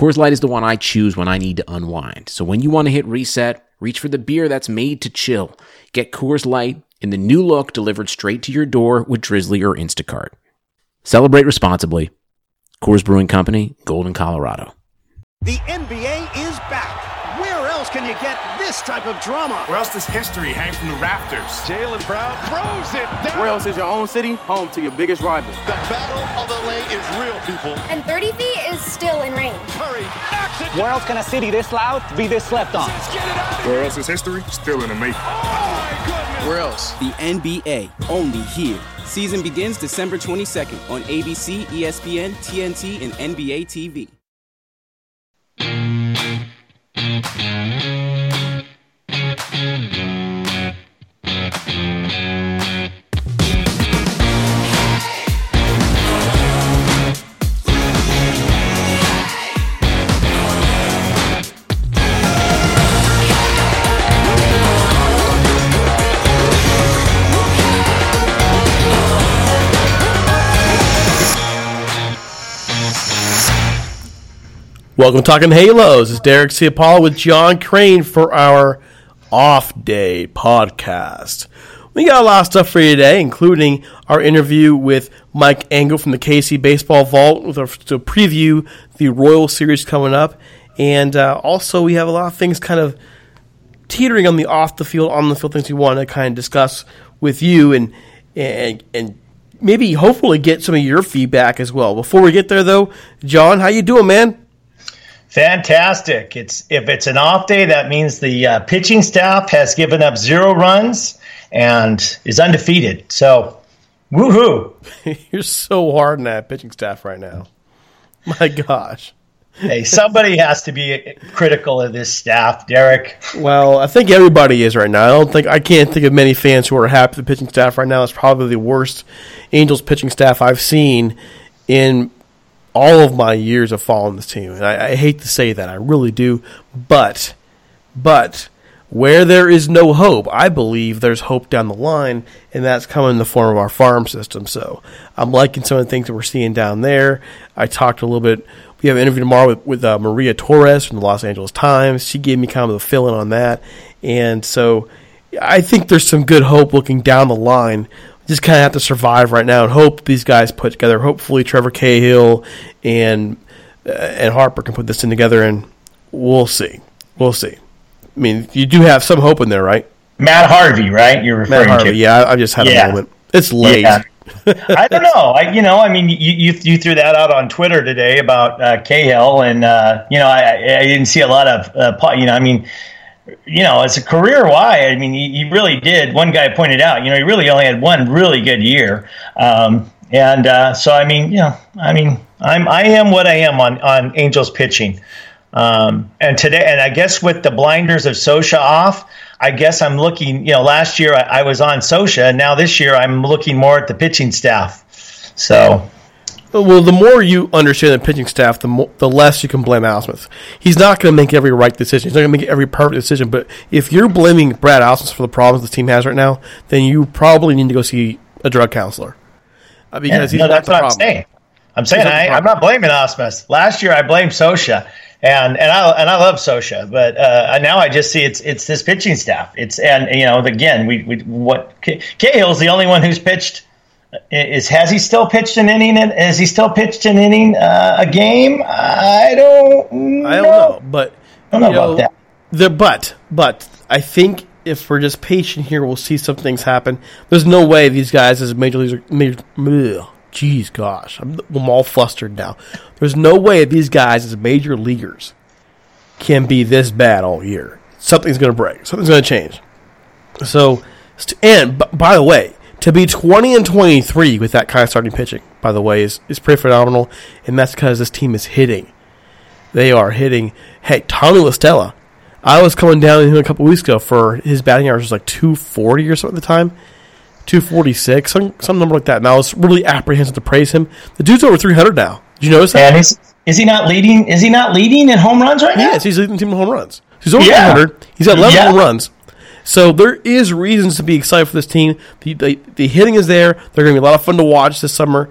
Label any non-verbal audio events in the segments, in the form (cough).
Coors Light is the one I choose when I need to unwind. So when you want to hit reset, reach for the beer that's made to chill. Get Coors Light in the new look delivered straight to your door with Drizly or Instacart. Celebrate responsibly. Coors Brewing Company, Golden, Colorado. The NBA is back. Where else can you get this type of drama? Where else does history hang from the rafters? Jaylen Brown throws it down. Where else is your own city home to your biggest rival? The battle of the lane is real, people. And 30 feet is still in range. Curry knocks it. Where else can a city this loud be this slept on? Let's get it out. Where else is history still in the making? Oh. Where else? The NBA, only here. Season begins December 22nd on ABC, ESPN, TNT, and NBA TV. Welcome to Talking Halos. It's Derek Ciapala with John Crane for our off day podcast. We got a lot of stuff for you today, including our interview with Mike Engel from the KC Baseball Vault with a, to preview the Royal Series coming up. And uh, also, we have a lot of things kind of teetering on the off the field, on the field things we want to kind of discuss with you and, and, and maybe hopefully get some of your feedback as well. Before we get there, though, John, how you doing, man? Fantastic. It's if it's an off day, that means the uh, pitching staff has given up zero runs and is undefeated. So, woohoo! (laughs) You're so hard on that pitching staff right now. My gosh. hey, somebody has to be critical of this staff, Derek. Well, I think everybody is right now. I don't think I can't think of many fans who are happy with the pitching staff right now. It's probably the worst Angels pitching staff I've seen in all of my years of following this team. And I, I hate to say that, I really do. But, but where there is no hope, I believe there's hope down the line, and that's coming in the form of our farm system. So I'm liking some of the things that we're seeing down there. I talked a little bit. We have an interview tomorrow with, with uh, Maria Torres from the Los Angeles Times. She gave me kind of the fill in on that. And so I think there's some good hope looking down the line just kind of have to survive right now and hope these guys put together. Hopefully, Trevor Cahill and uh, and Harper can put this in together, and we'll see. We'll see. I mean, you do have some hope in there, right? Matt Harvey, right? You're referring Harvey, to? yeah. I, I just had Yeah. a moment. It's late. Yeah. I don't (laughs) know. I, you know, I mean, you, you you threw that out on Twitter today about uh, Cahill, and uh, you know, I, I didn't see a lot of, uh, you know, I mean, you know, as a career why, I mean, he, he really did. One guy pointed out, you know, he really only had one really good year, um, and uh, so I mean, you know, I mean, I'm I am what I am on on Angels pitching, um, and today, and I guess with the blinders of Scioscia off. I guess I'm looking, you know, last year I, I was on Scioscia, and now this year I'm looking more at the pitching staff. So, Well, the more you understand the pitching staff, the more, the less you can blame Ausmus. He's not going to make every right decision. He's not going to make every perfect decision. But if you're blaming Brad Ausmus for the problems the team has right now, then you probably need to go see a drug counselor uh, yeah, because he's no, not that's the what problem. I'm saying. I'm saying He's not the I, I'm not blaming Ausmus. Last year I blamed Scioscia, and and I and I love Scioscia, but uh, now I just see it's it's this pitching staff. It's and you know again we, we what Cahill's the only one who's pitched. Is has he still pitched an inning? Has he still pitched an inning uh, a game? I don't. Know. I don't know, but I don't know you about that. The but but I think if we're just patient here, we'll see some things happen. There's no way these guys as major leagues. are- Major, ugh, Jeez, gosh, I'm, I'm all flustered now. There's no way these guys as major leaguers can be this bad all year. Something's going to break. Something's going to change. So, and b- by the way, to be 20 and 23 with that kind of starting pitching, by the way, is, is pretty phenomenal. And that's because this team is hitting. They are hitting. Hey, Tommy La Stella. I was coming down to him a couple weeks ago for his batting average was like 240 or something at the time. 246, some, some number like that. And I was really apprehensive to praise him. The dude's over 300 now. Did you notice that? And is is he not leading? Is he not leading in home runs right now? Yes, he's leading the team in home runs. He's over Yeah. 300. He's got 11 Yeah. home runs. So there is reasons to be excited for this team. The, the, the hitting is there. They're going to be a lot of fun to watch this summer,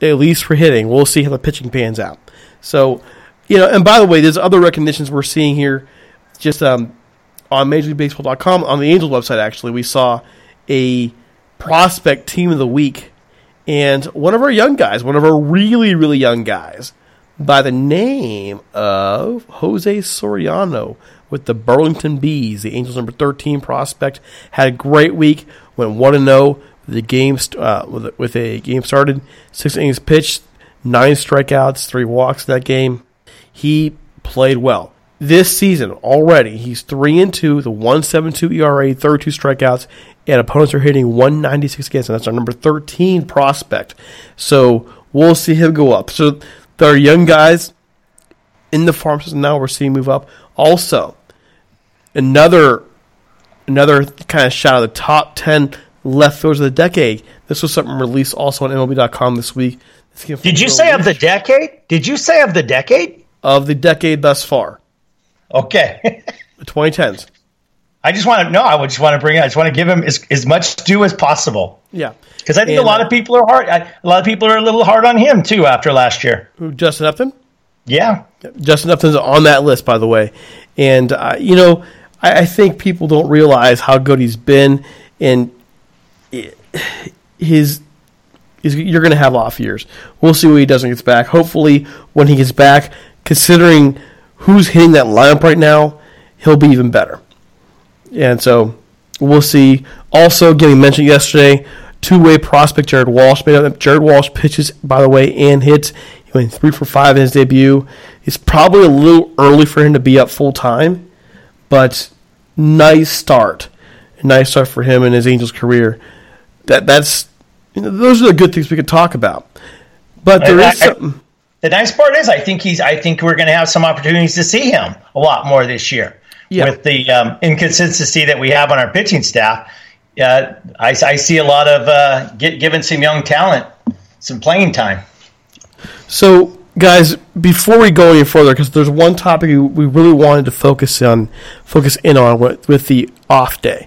at least for hitting. We'll see how the pitching pans out. So, you know, and by the way, there's other recognitions we're seeing here. Just um, on MajorLeagueBaseball.com, on the Angels website, actually, we saw a prospect team of the week. And one of our young guys, one of our really, really young guys, by the name of Jose Soriano with the Burlington Bees, the Angels' number 13 prospect, had a great week, went 1 0 the game uh, with, with a game started, six innings pitched, nine strikeouts, three walks that game. He played well. This season already, he's 3 and 2, the 172 ERA, 32 strikeouts, and opponents are hitting 196 against him. That's our number 13 prospect. So we'll see him go up. So there are young guys in the farm system now we're seeing move up. Also, another another kind of shot of the top 10 left fielders of the decade. This was something released also on MLB.com this week. This Did you say of the decade? Did you say of the decade? of the decade thus far, Okay. (laughs) the 2010s? I just want to know. I would just want to bring it. I just want to give him as, as much due as possible Yeah, because I think And, a lot uh, of people are hard. I, a lot of people are a little hard on him too after last year. Who, Justin Upton. Yeah. Justin Upton's on that list, by the way. And, uh, you know, I, I think people don't realize how good he's been. And his you're going to have off years. We'll see what he does when he gets back. Hopefully, when he gets back, considering who's hitting that lineup right now, he'll be even better. And so we'll see. Also, getting mentioned yesterday, two-way prospect Jared Walsh made up. Jared Walsh pitches, by the way, and hits. He went three for five in his debut. It's probably a little early for him to be up full time, but nice start. Nice start for him in his Angels career. That that's you know, those are the good things we could talk about. But there I- is I- something. The nice part is, I think he's. I think we're going to have some opportunities to see him a lot more this year. Yeah. With the um, inconsistency that we have on our pitching staff, uh, I, I see a lot of uh, get, giving some young talent some playing time. So, guys, before we go any further, because there's one topic we- really wanted to focus on, focus in on with, with the off day,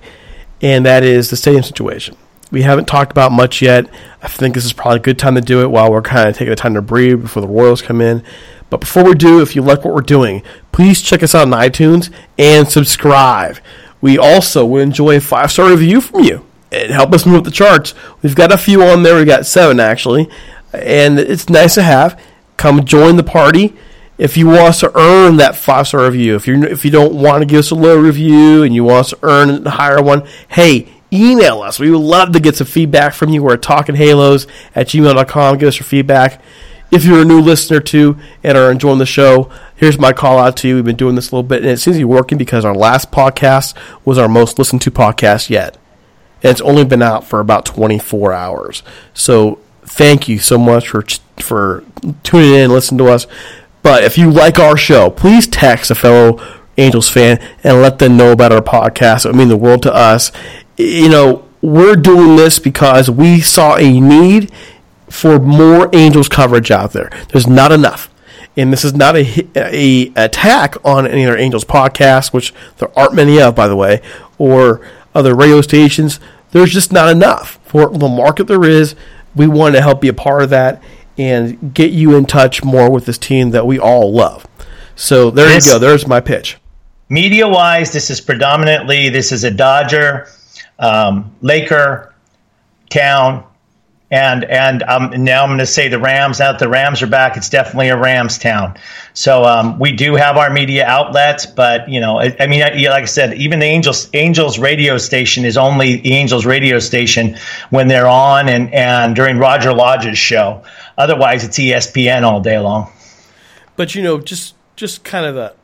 and that is the stadium situation. We haven't talked about much yet. I think this is probably a good time to do it while we're kind of taking the time to breathe before the Royals come in. But before we do, if you like what we're doing, please check us out on iTunes and subscribe. We also would enjoy a five star review from you and help us move up the charts. We've got a few on there. We've got seven actually, and it's nice to have. Come join the party. If you want us to earn that five star review, if you if you don't want to give us a low review and you want us to earn a higher one, hey, email us. We would love to get some feedback from you. We're at talkinghalos at gmail.com. Give us your feedback. If you're a new listener too and are enjoying the show, here's my call out to you. We've been doing this a little bit and it seems to be working because our last podcast was our most listened to podcast yet. And it's only been out for about 24 hours. So thank you so much for for tuning in and listening to us. But if you like our show, please text a fellow Angels fan and let them know about our podcast. It would mean the world to us. You know, we're doing this because we saw a need for more Angels coverage out there. There's not enough. And this is not a, a attack on any other Angels podcast, which there aren't many of, by the way, or other radio stations. There's just not enough for the market there is. We want to help be a part of that and get you in touch more with this team that we all love. So there This- you go. There's my pitch. Media wise, this is predominantly this is a Dodger, um, Laker town, and and um, now I'm going to say the Rams. Now that the Rams are back, it's definitely a Rams town. So um, we do have our media outlets, but you know, I, I mean, I, like I said, even the Angels Angels radio station is only the Angels radio station when they're on and and during Roger Lodge's show. Otherwise, it's ESPN all day long. But you know, just just kind of a,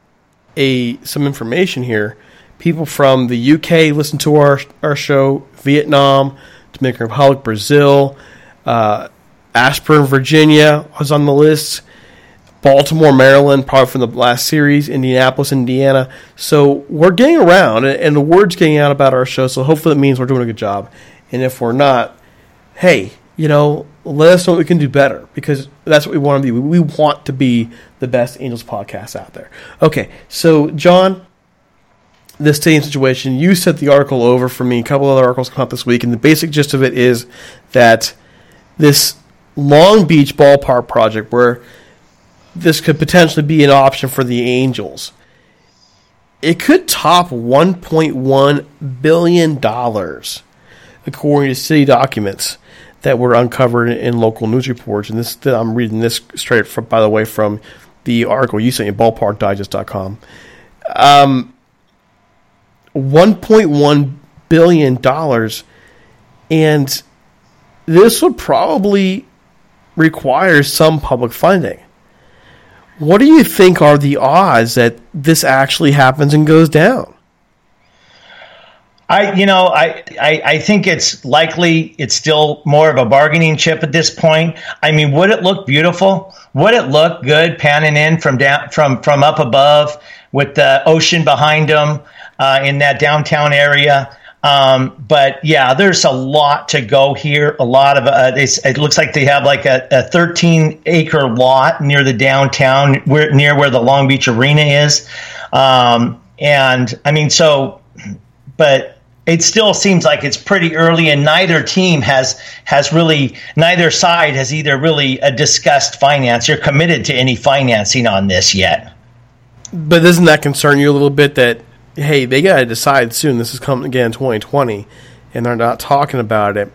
a some information here. People from the UK listen to our our show. Vietnam, Dominican Republic, Brazil, uh, Ashburn, Virginia was on the list. Baltimore, Maryland, probably from the last series, Indianapolis, Indiana. So we're getting around, and- the word's getting out about our show. So hopefully that means we're doing a good job. And if we're not, hey, you know, let us know what we can do better because that's what we want to be. We want to be the best Angels podcast out there. Okay, so John, this same situation, you sent the article over for me. A couple other articles come out this week, and the basic gist of it is that this Long Beach ballpark project, where this could potentially be an option for the Angels, it could top 1.1 billion dollars, according to city documents that were uncovered in local news reports. And this, I'm reading this straight from, by the way, from the article you sent me, ballparkdigest.com. Um, 1.1 billion dollars, and this would probably require some public funding. What do you think are the odds that this actually happens and goes down? I, you know, I, I, I think it's likely it's still more of a bargaining chip at this point. I mean, would it look beautiful? Would it look good panning in from down from from up above with the ocean behind them uh, in that downtown area? Um, but yeah, there's a lot to go here. A lot of uh, it looks like they have like a, a 13 acre lot near the downtown, where, near where the Long Beach Arena is. Um, and I mean, so, but it still seems like it's pretty early, and neither team has has really, neither side has either really uh, discussed finance or committed to any financing on this yet. But doesn't that concern you a little bit that hey, they got to decide soon. This is coming again in 2020, and they're not talking about it.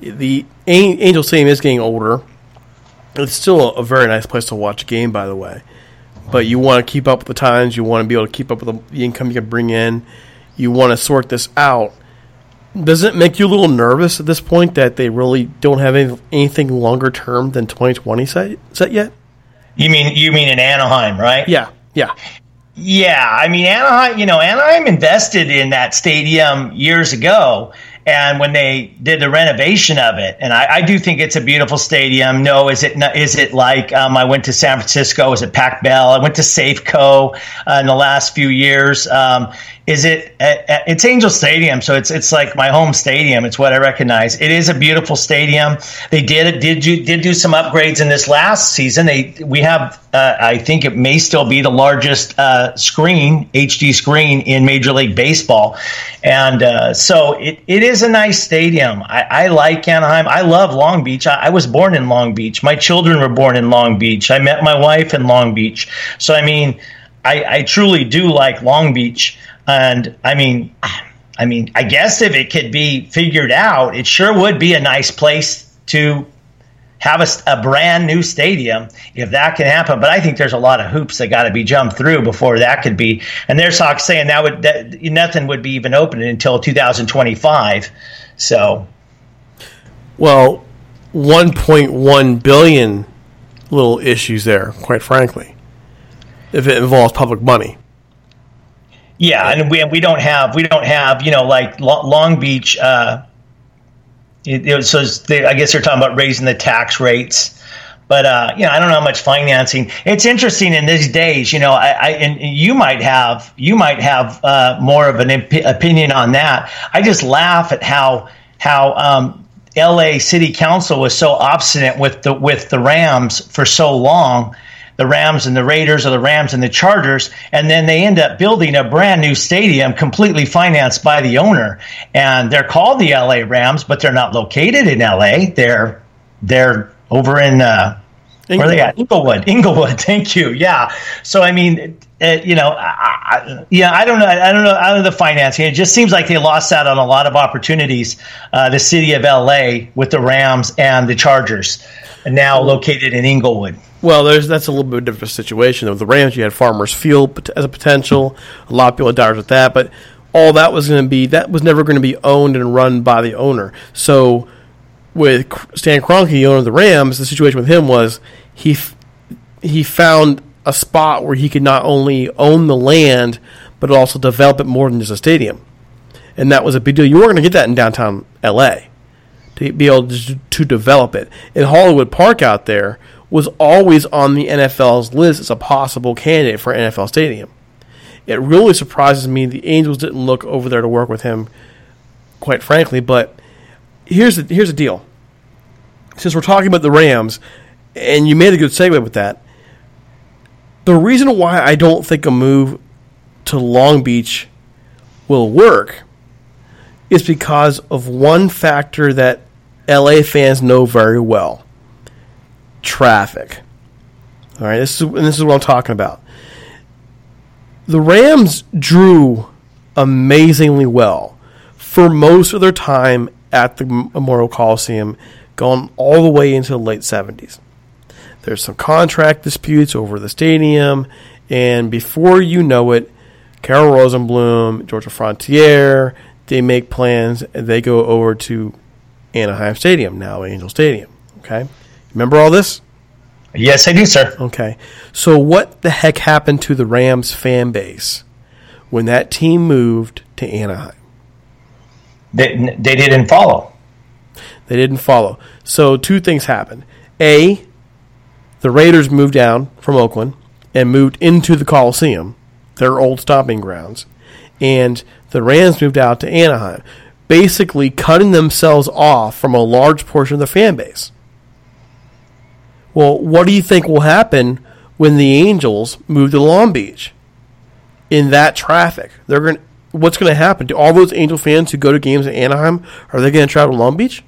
The Angel Stadium is getting older. It's still a very nice place to watch a game, by the way. But you want to keep up with the times. You want to be able to keep up with the income you can bring in. You want to sort this out. Does it make you a little nervous at this point that they really don't have any, anything longer term than 2020 set, set yet? You mean you mean in Anaheim, right? Yeah, yeah. Yeah, I mean Anaheim. You know, Anaheim invested in that stadium years ago, and when they did the renovation of it, and I, I do think it's a beautiful stadium. No, is it? Is it like um, I went to San Francisco? Is it Pac Bell? I went to Safeco uh, in the last few years. Um, is it uh, it's Angel Stadium, so it's it's like my home stadium. It's what I recognize. It is a beautiful stadium. They did did did do some upgrades in this last season. They we have uh, I think it may still be the largest uh, screen HD screen in Major League Baseball, and uh, so it, it is a nice stadium. I, I like Anaheim. I love Long Beach. I, I was born in Long Beach. My children were born in Long Beach. I met my wife in Long Beach. So I mean, I, I truly do like Long Beach. And I mean, I mean, I guess if it could be figured out, it sure would be a nice place to have a, a, brand new stadium if that can happen. But I think there's a lot of hoops that got to be jumped through before that could be. And there's talk saying that would that nothing would be even open until 2025. So, well, 1.1 billion little issues there, quite frankly, if it involves public money. Yeah, and we we don't have we don't have you know like Long Beach. Uh, it, it so they, I guess they're talking about raising the tax rates, but uh, you know I don't know how much financing. It's interesting in these days. You know, I, I and you might have you might have uh, more of an op- opinion on that. I just laugh at how how um, L.A. City Council was so obstinate with the with the Rams for so long the Rams and the Raiders or the Rams and the Chargers, and then they end up building a brand new stadium completely financed by the owner. And they're called the LA Rams, but they're not located in LA. They're they're over in uh, where are they at? Inglewood. Inglewood. (laughs) Thank you. Yeah. So I mean, uh, you know, I, I, yeah, I don't know. I don't know. I don't know the financing. It just seems like they lost out on a lot of opportunities. Uh, the city of LA with the Rams and the Chargers, now located in Inglewood. Well, there's that's a little bit of a different situation. With the Rams, you had Farmers Field as a potential. A lot of people had with that, but all that was going to be that was never going to be owned and run by the owner. So with Stan Kroenke, the owner of the Rams, the situation with him was he he found a spot where he could not only own the land but also develop it more than just a stadium, and that was a big deal. You weren't going to get that in downtown L.A. to be able to, to develop it And Hollywood Park out there was always on the NFL's list as a possible candidate for NFL stadium. It really surprises me the Angels didn't look over there to work with him, quite frankly. But here's the, here's the deal. Since we're talking about the Rams, and you made a good segue with that, the reason why I don't think a move to Long Beach will work is because of one factor that LA fans know very well traffic. All right, this is, and this is what I'm talking about. The Rams drew amazingly well for most of their time at the Memorial Coliseum, going all the way into the late 70s. There's some contract disputes over the stadium, and before you know it, Carroll Rosenbloom, Georgia Frontiere, they make plans and they go over to Anaheim Stadium, now Angel Stadium. Okay? Remember all this? Yes, I do, sir. Okay. So, what the heck happened to the Rams fan base when that team moved to Anaheim? They, they didn't follow. They didn't follow. So, two things happened. A, the Raiders moved down from Oakland and moved into the Coliseum, their old stomping grounds, and the Rams moved out to Anaheim, basically cutting themselves off from a large portion of the fan base. Well, what do you think will happen when the Angels move to Long Beach? In that traffic, they're going. What's going to happen? to all those Angel fans who go to games in Anaheim are they going to travel to Long Beach?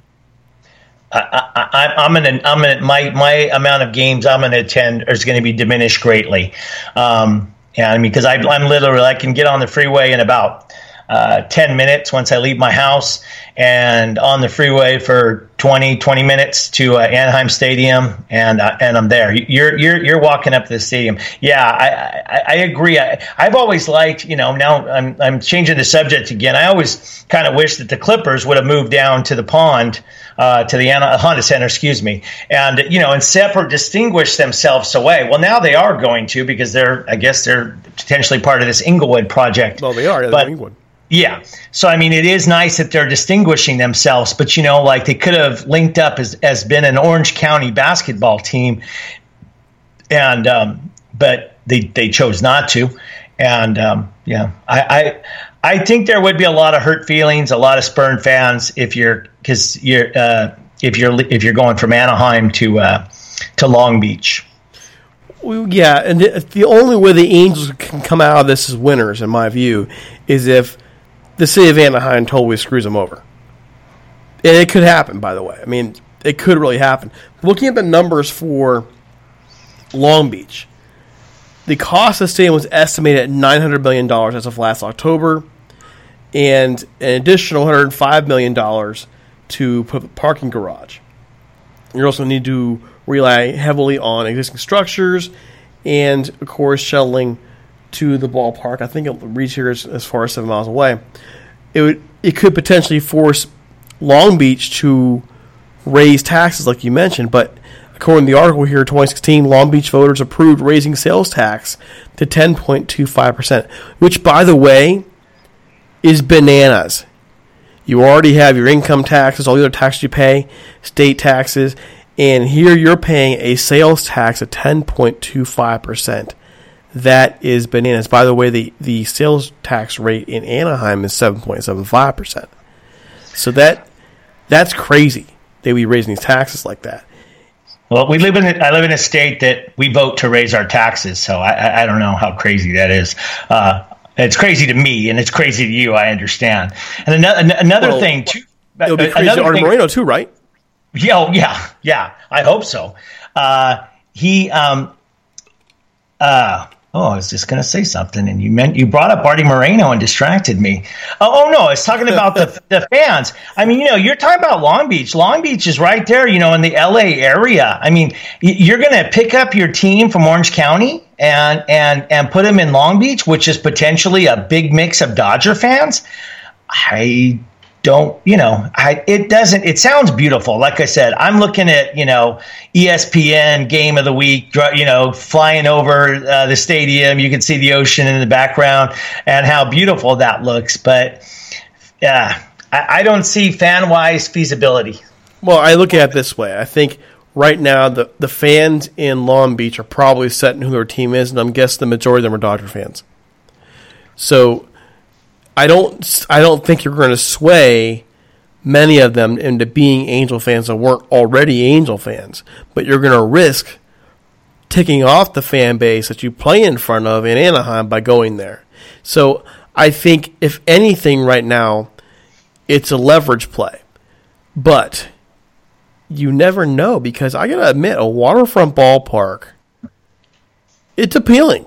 I, am gonna, I'm gonna, my my amount of games I'm gonna attend is going to be diminished greatly. Um, I mean, because I'm literally I can get on the freeway in about uh, 10 minutes once I leave my house and on the freeway for 20, 20 minutes to uh, Anaheim Stadium and uh, and I'm there. You're you're you're walking up to the stadium. Yeah, I I, I agree. I, I've always liked, you know, now I'm I'm changing the subject again. I always kind of wish that the Clippers would have moved down to the pond uh, to the Honda Center, excuse me, and you know, and separate distinguish themselves away. Well, now they are going to because they're, I guess, they're potentially part of this Inglewood project. Well, they are. But, Inglewood. Yeah. So I mean, it is nice that they're distinguishing themselves, but you know, like they could have linked up as as been an Orange County basketball team, and um, but they they chose not to, and um, yeah, I, I I think there would be a lot of hurt feelings, a lot of spurn fans if you're because you're uh, if you're if you're going from Anaheim to uh, to Long Beach. Well, yeah, and the, the only way the Angels can come out of this as winners, in my view, is if the city of Anaheim totally screws them over. And it could happen, by the way. I mean, it could really happen. Looking at the numbers for Long Beach, the cost of the stadium was estimated at $900 million as of last October, and an additional $105 million to put a parking garage. You also need to rely heavily on existing structures and, of course, shuttling to the ballpark. I think it'll reach here as, as far as seven miles away. It would it could potentially force Long Beach to raise taxes, like you mentioned. But according to the article here, 2016, Long Beach voters approved raising sales tax to 10.25 percent, which, by the way, is bananas. You already have your income taxes, all the other taxes you pay, state taxes, and here you're paying a sales tax of 10.25 percent. That is bananas. By the way, the, the sales tax rate in Anaheim is 7.75%. So that that's crazy. They we raising these taxes like that. Well, we live in a, I live in a state that we vote to raise our taxes, so I, I don't know how crazy that is. Uh, it's crazy to me, and it's crazy to you. I understand. And another another well, thing too. It'll be crazy to Moreno too, right? Yeah, oh, yeah, yeah. I hope so. Uh, he, um, uh, Oh, I was just going to say something, and you meant you brought up Arte Moreno and distracted me. Oh, oh no, I was talking about the (laughs) the fans. I mean, you know, you're talking about Long Beach. Long Beach is right there, you know, in the LA area. I mean, you're going to pick up your team from Orange County and and and put them in Long Beach, which is potentially a big mix of Dodger fans. I don't you know I, it doesn't it sounds beautiful. Like i said i'm looking at you know espn game of the week you know flying over uh, the stadium. You can see the ocean in the background and how beautiful that looks. But yeah I, I don't see fan wise feasibility. Well i look at it this way. I think right now the the fans in Long Beach are probably setting who their team is, and I'm guessing the majority of them are Dodger fans. So I don't I don't think you're going to sway many of them into being Angel fans that weren't already Angel fans, but you're going to risk ticking off the fan base that you play in front of in Anaheim by going there. So I think if anything right now, it's a leverage play. But you never know because I gotta admit, a waterfront ballpark, it's appealing.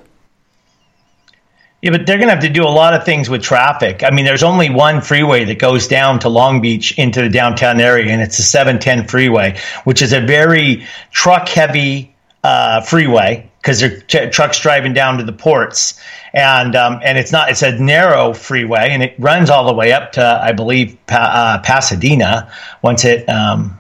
Yeah, but they're going to have to do a lot of things with traffic. I mean, there's only one freeway that goes down to Long Beach into the downtown area, and it's the 710 freeway, which is a very truck heavy uh, freeway because there are t- trucks driving down to the ports, and um, and it's not it's a narrow freeway, and it runs all the way up to I believe pa- uh, Pasadena once it um,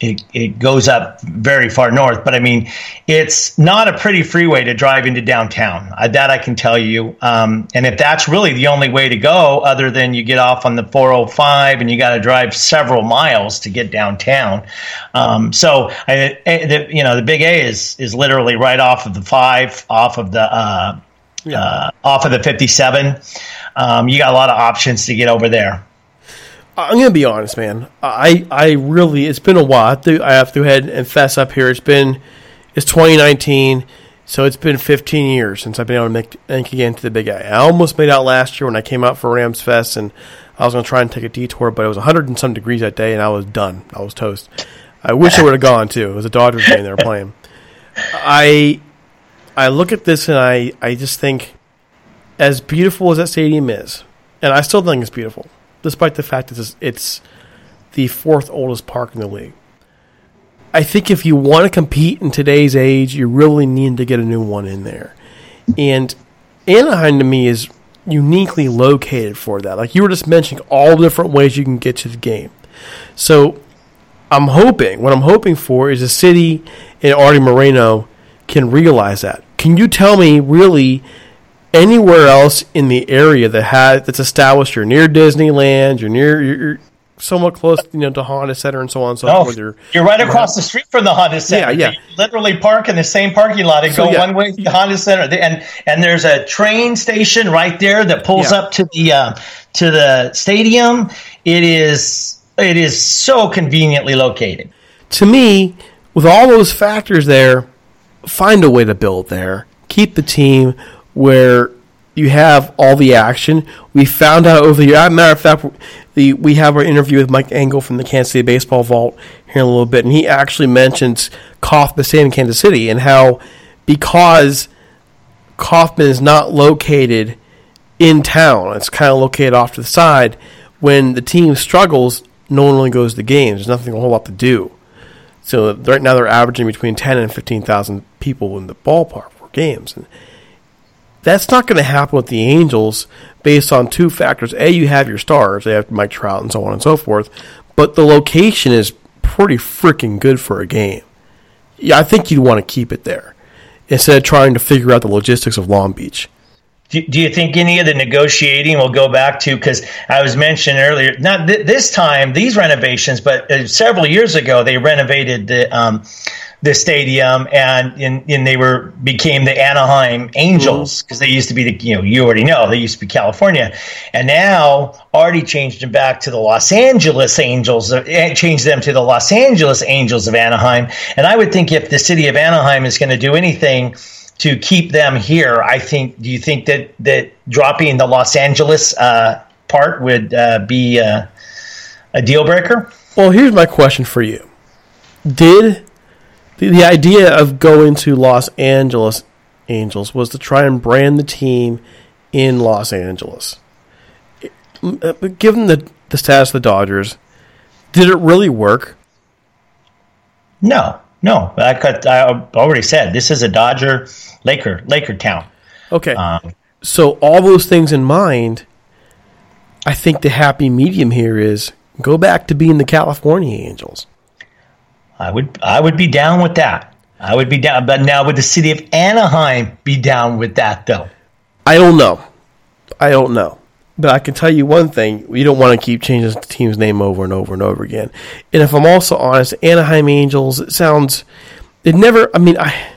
it, it goes up very far north. But I mean, it's not a pretty freeway to drive into downtown. Uh, that I can tell you. Um, and if that's really the only way to go, other than you get off on the 405 and you got to drive several miles to get downtown. Um, so I, the, you know, the Big A is is literally right off of the five, off of the. Uh, uh, off of the 57. Um, you got a lot of options to get over there. I'm gonna be honest, man. I I really it's been a while. I have to, I have to head and fess up here. It's been it's 2019, so it's been 15 years since I've been able to make make again to the big guy. I almost made out last year when I came out for Rams Fest, and I was gonna try and take a detour, but it was 100 and some degrees that day, and I was done. I was toast. I wish I would have gone too. It was a Dodgers game they were playing. (laughs) I I look at this and I I just think as beautiful as that stadium is, and I still think it's beautiful despite the fact that it's, the fourth oldest park in the league. I think if you want to compete in today's age, you really need to get a new one in there. And Anaheim to me is uniquely located for that. Like you were just mentioning all different ways you can get to the game. So I'm hoping, what I'm hoping for is a city and Arte Moreno can realize that. Can you tell me really anywhere else in the area that has that's established. You're near Disneyland. You're near. You're, you're somewhat close, you know, to Honda Center and so on and so no, forth. You're, you're right across the street from the Honda Center. Yeah, yeah. You literally park in the same parking lot and So, go yeah. one way to the Honda Center, and and there's a train station right there that pulls Yeah. up to the uh, to the stadium. It is it is so conveniently located. to me, with all those factors there, find a way to build there. Keep the team where you have all the action. We found out over the year. Matter of fact, the, we have our interview with Mike Engel from the Kansas City Baseball Vault here in a little bit, and he actually mentions Kauffman Stadium in Kansas City and how because Kauffman is not located in town. It's kind of located off to the side. When the team struggles, no one really goes to the games. There's nothing a whole lot to do. So right now they're averaging between ten and fifteen thousand people in the ballpark for games, and that's not going to happen with the Angels based on two factors. A, you have your stars; they have Mike Trout and so on and so forth. But the location is pretty freaking good for a game. Yeah, I think you'd want to keep it there instead of trying to figure out the logistics of Long Beach. Do, you think any of the negotiating will go back to because I was mentioning earlier, not th- this time these renovations, but uh, several years ago they renovated the um, the stadium and, and and they were became the Anaheim Angels because they used to be the you know you already know they used to be California, and now already changed them back to the Los Angeles Angels, uh, eh, changed them to the Los Angeles Angels of Anaheim, and I would think if the city of Anaheim is going to do anything to keep them here. I think. Do you think that that dropping the Los Angeles uh, part would uh, be uh, a deal breaker? Well, here's my question for you: Did the, the idea of going to Los Angeles Angels was to try and brand the team in Los Angeles? Uh, but Given the the status of the Dodgers, did it really work? No, no. I, could, I already said this is a Dodger Laker Laker town. Okay. Um, so all those things in mind, I think the happy medium here is go back to being the California Angels. I would I would be down with that. I would be down, but now would the city of Anaheim be down with that though? I don't know. I don't know. But I can tell you one thing: you don't want to keep changing the team's name over and over and over again. And if I'm also honest, Anaheim Angels. It sounds. It never. I mean, I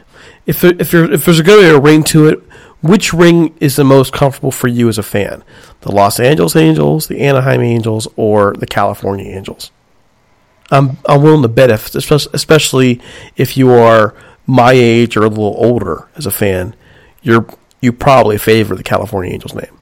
if there, if, if there's going to be a ring to it, which ring is the most comfortable for you as a fan? The Los Angeles Angels, the Anaheim Angels, or the California Angels? I'm I'm willing to bet if especially if you are my age or a little older as a fan, you're you probably favor the California Angels name.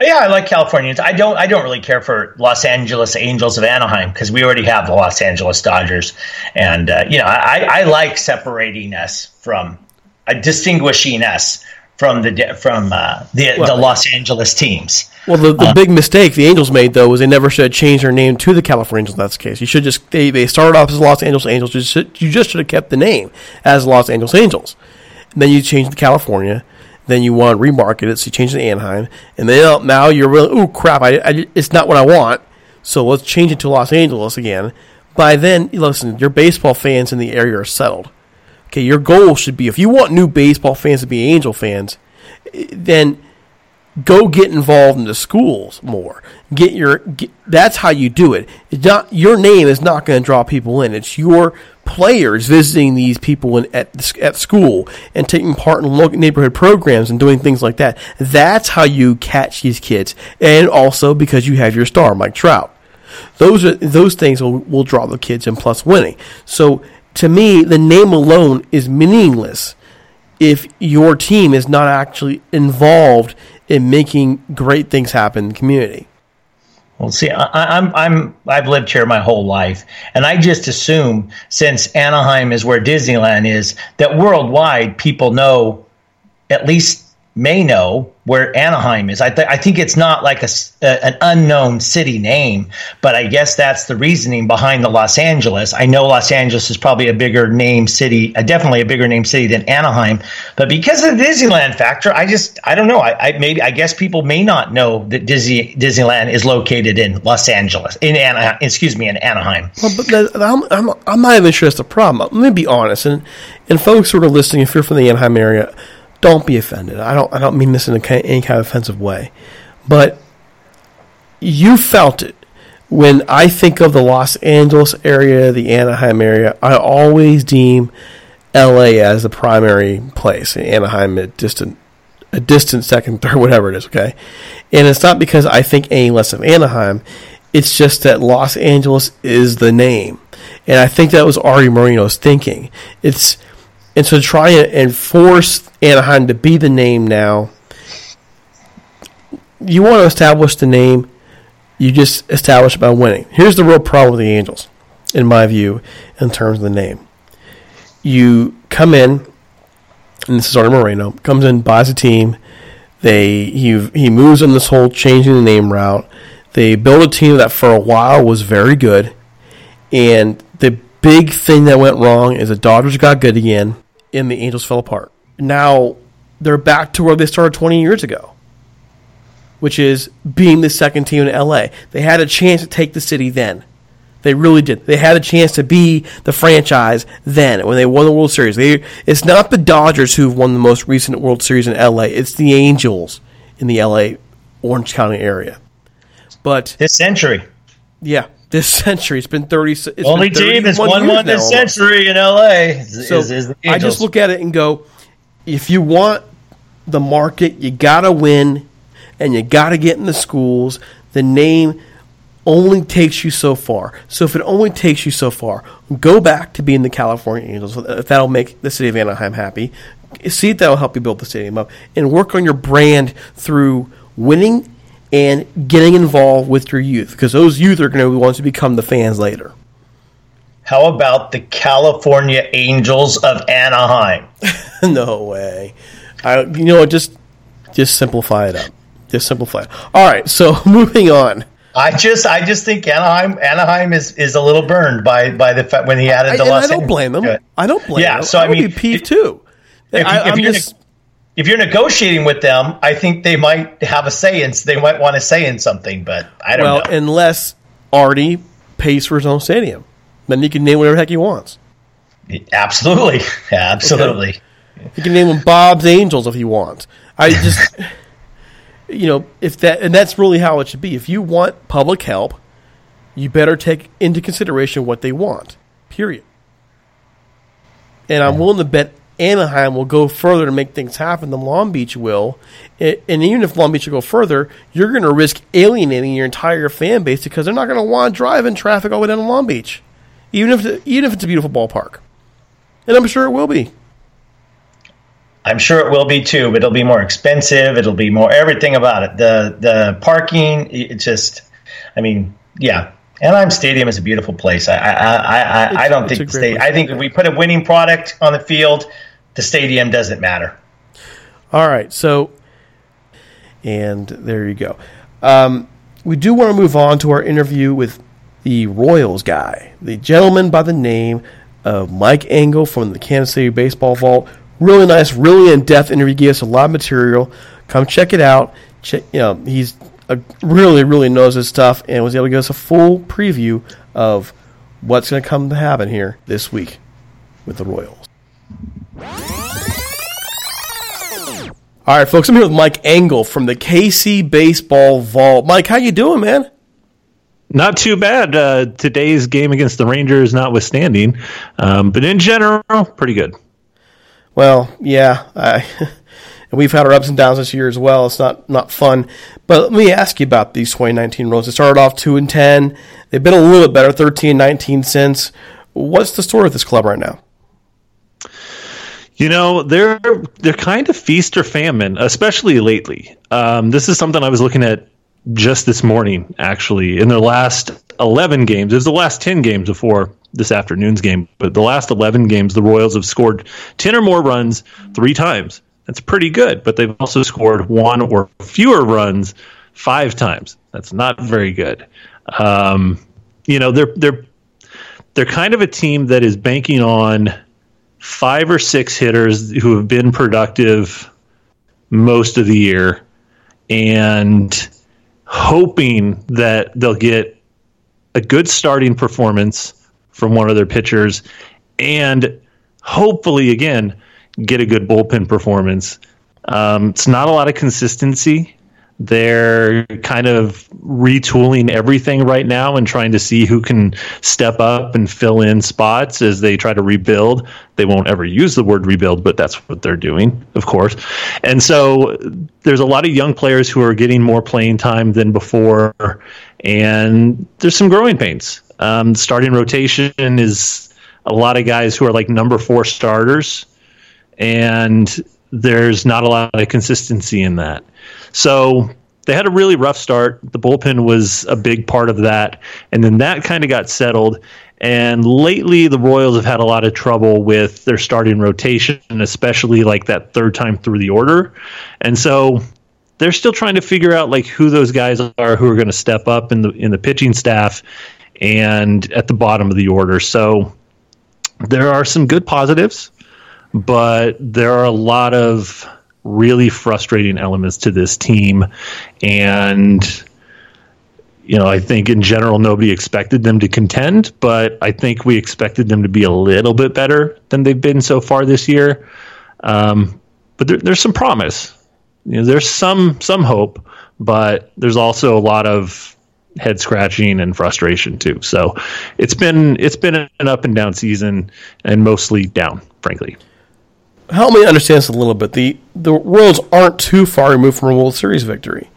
Yeah, I like Californians. I don't. I don't really care for Los Angeles Angels of Anaheim because we already have the Los Angeles Dodgers, and uh, you know, I, I like separating us from, uh, distinguishing us from the from uh, the well, the Los Angeles teams. Well, the, the uh, big mistake the Angels made though was they never should have changed their name to the California Angels. In that case, you should just they, they started off as Los Angeles Angels. You just, you just should have kept the name as Los Angeles Angels. And then you changed to California then you want to remarket it, so you change it to Anaheim, and then oh, now you're really, oh crap, I, I, it's not what I want, so let's change it to Los Angeles again. By then, listen, your baseball fans in the area are settled. Okay, your goal should be if you want new baseball fans to be Angel fans, then go get involved in the schools more. Get your get, that's how you do it. It's not your name is not going to draw people in. It's your players visiting these people in, at at school and taking part in local neighborhood programs and doing things like that. That's how you catch these kids, and also because you have your star, Mike Trout. Those are those things will, will draw the kids in plus winning. So to me, the name alone is meaningless if your team is not actually involved in making great things happen in the community. Well, see, I, I'm I'm I've lived here my whole life, and I just assume since Anaheim is where Disneyland is, that worldwide people know at least may know where Anaheim is. I, th- I think it's not like a, a, an unknown city name, but I guess that's the reasoning behind the Los Angeles. I know Los Angeles is probably a bigger name city, uh, definitely a bigger name city than Anaheim, but because of the Disneyland factor, I just I don't know. I, I maybe I guess people may not know that Disney Disneyland is located in Los Angeles in Anaheim. Excuse me, in Anaheim. Well, but I'm, I'm, I'm not even sure that's a problem. Let me be honest, and and folks who are listening, if you're from the Anaheim area don't be offended. I don't. I don't mean this in any kind of offensive way, but you felt it when I think of the Los Angeles area, the Anaheim area. I always deem L.A. as the primary place, Anaheim a distant, a distant second, (laughs) third, whatever it is. Okay, and it's not because I think any less of Anaheim. It's just that Los Angeles is the name, and I think that was Arte Moreno's thinking. It's and so try and force Anaheim to be the name now. You want to establish the name, you just establish by winning. Here's the real problem with the Angels, in my view, in terms of the name. You come in, and this is Arte Moreno, comes in, buys a team. They he he moves on this whole changing the name route. They build a team that for a while was very good, and big thing that went wrong is the Dodgers got good again, and the Angels fell apart. Now they're back to where they started 20 years ago, which is being the second team in LA. They had a chance to take the city then. They really did. They had a chance to be the franchise then when they won the World Series. They, it's not the Dodgers who've won the most recent World Series in LA. It's the Angels in the LA Orange County area. But this century, yeah, this (laughs) century. It's been thirty. It's Only been team that's won one this century in LA. so is, is I just look at it and go, if you want the market, you gotta win, and you gotta get in the schools. The name only takes you so far. So if it only takes you so far, go back to being the California Angels. If that'll make the city of Anaheim happy, see if that'll help you build the stadium up, and work on your brand through winning and getting involved with your youth because those youth are going to be ones to become the fans later. How about the California Angels of Anaheim? (laughs) no way. I, you know what? Just just simplify it up. Just simplify it. All right. So (laughs) moving on. I just I just think Anaheim Anaheim is, is a little burned by by the fact when he added the I, Los I don't blame him. I don't blame yeah. So I, I mean, be peeved too. If, I, you're just, if you're negotiating with them, I think they might have a say in. They might want to say in something, but I don't well, know. unless Arte pays for his own stadium, then he can name whatever heck he wants. Absolutely, (laughs) absolutely. Okay. He can name them Bob's Angels if he wants. I (laughs) just. you know, if that and that's really how it should be. If you want public help, you better take into consideration what they want. Period. And I'm willing to bet Anaheim will go further to make things happen than Long Beach will. And even if Long Beach will go further, you're going to risk alienating your entire fan base because they're not going to want driving traffic all the way down to Long Beach, even if even if it's a beautiful ballpark. And I'm sure it will be. I'm sure it will be too, but it'll be more expensive. It'll be more everything about it. The the parking, it just, I mean, yeah. Anaheim Stadium is a beautiful place. I I I, I, I don't think. I think if we put a winning product on the field, the stadium doesn't matter. All right, so and there you go. Um, we do want to move on to our interview with the Royals guy, the gentleman by the name of Mike Engel from the Kansas City Baseball Vault. Really nice, really in depth interview. Gave us a lot of material. Come check it out. Check, you know, he's a, really, really knows his stuff and was able to give us a full preview of what's going to come to happen here this week with the Royals. All right, folks, I'm here with Mike Engel from the KC Baseball Vault. Mike, how you doing, man? Not too bad. Uh, today's game against the Rangers, notwithstanding, um, but in general, pretty good. Well, yeah, I, and (laughs) we've had our ups and downs this year as well. It's not not fun. But let me ask you about these 2019 Royals. They started off two and ten. They've been a little bit better, 13, 19 since. What's the story with this club right now? You know, they're they're kind of feast or famine, especially lately. Um, this is something I was looking at just this morning, actually. In their last eleven games, it was the last ten games before this afternoon's game, but the last eleven games, the Royals have scored ten or more runs three times. That's pretty good, but they've also scored one or fewer runs five times. That's not very good. Um, you know, they're they're they're kind of a team that is banking on five or six hitters who have been productive most of the year and hoping that they'll get a good starting performance from one of their pitchers and hopefully again get a good bullpen performance. Um, it's not a lot of consistency they're kind of retooling everything right now and trying to see who can step up and fill in spots as they try to rebuild. They won't ever use the word rebuild, but that's what they're doing, of course. And so there's a lot of young players who are getting more playing time than before, and there's some growing pains. Um, starting rotation is a lot of guys who are like number four starters, and there's not a lot of consistency in that. So they had a really rough start. The bullpen was a big part of that. And then that kind of got settled. And lately, the Royals have had a lot of trouble with their starting rotation, especially like that third time through the order. And so they're still trying to figure out like who those guys are who are going to step up in the in the pitching staff and at the bottom of the order. So there are some good positives, but there are a lot of really frustrating elements to this team. And, you know, I think in general, nobody expected them to contend, but I think we expected them to be a little bit better than they've been so far this year. Um, but there, there's some promise. You know, there's some some hope, but there's also a lot of head scratching and frustration too. So it's been it's been an up and down season, and mostly down, frankly help me understand this a little bit. The the Royals aren't too far removed from a World Series victory,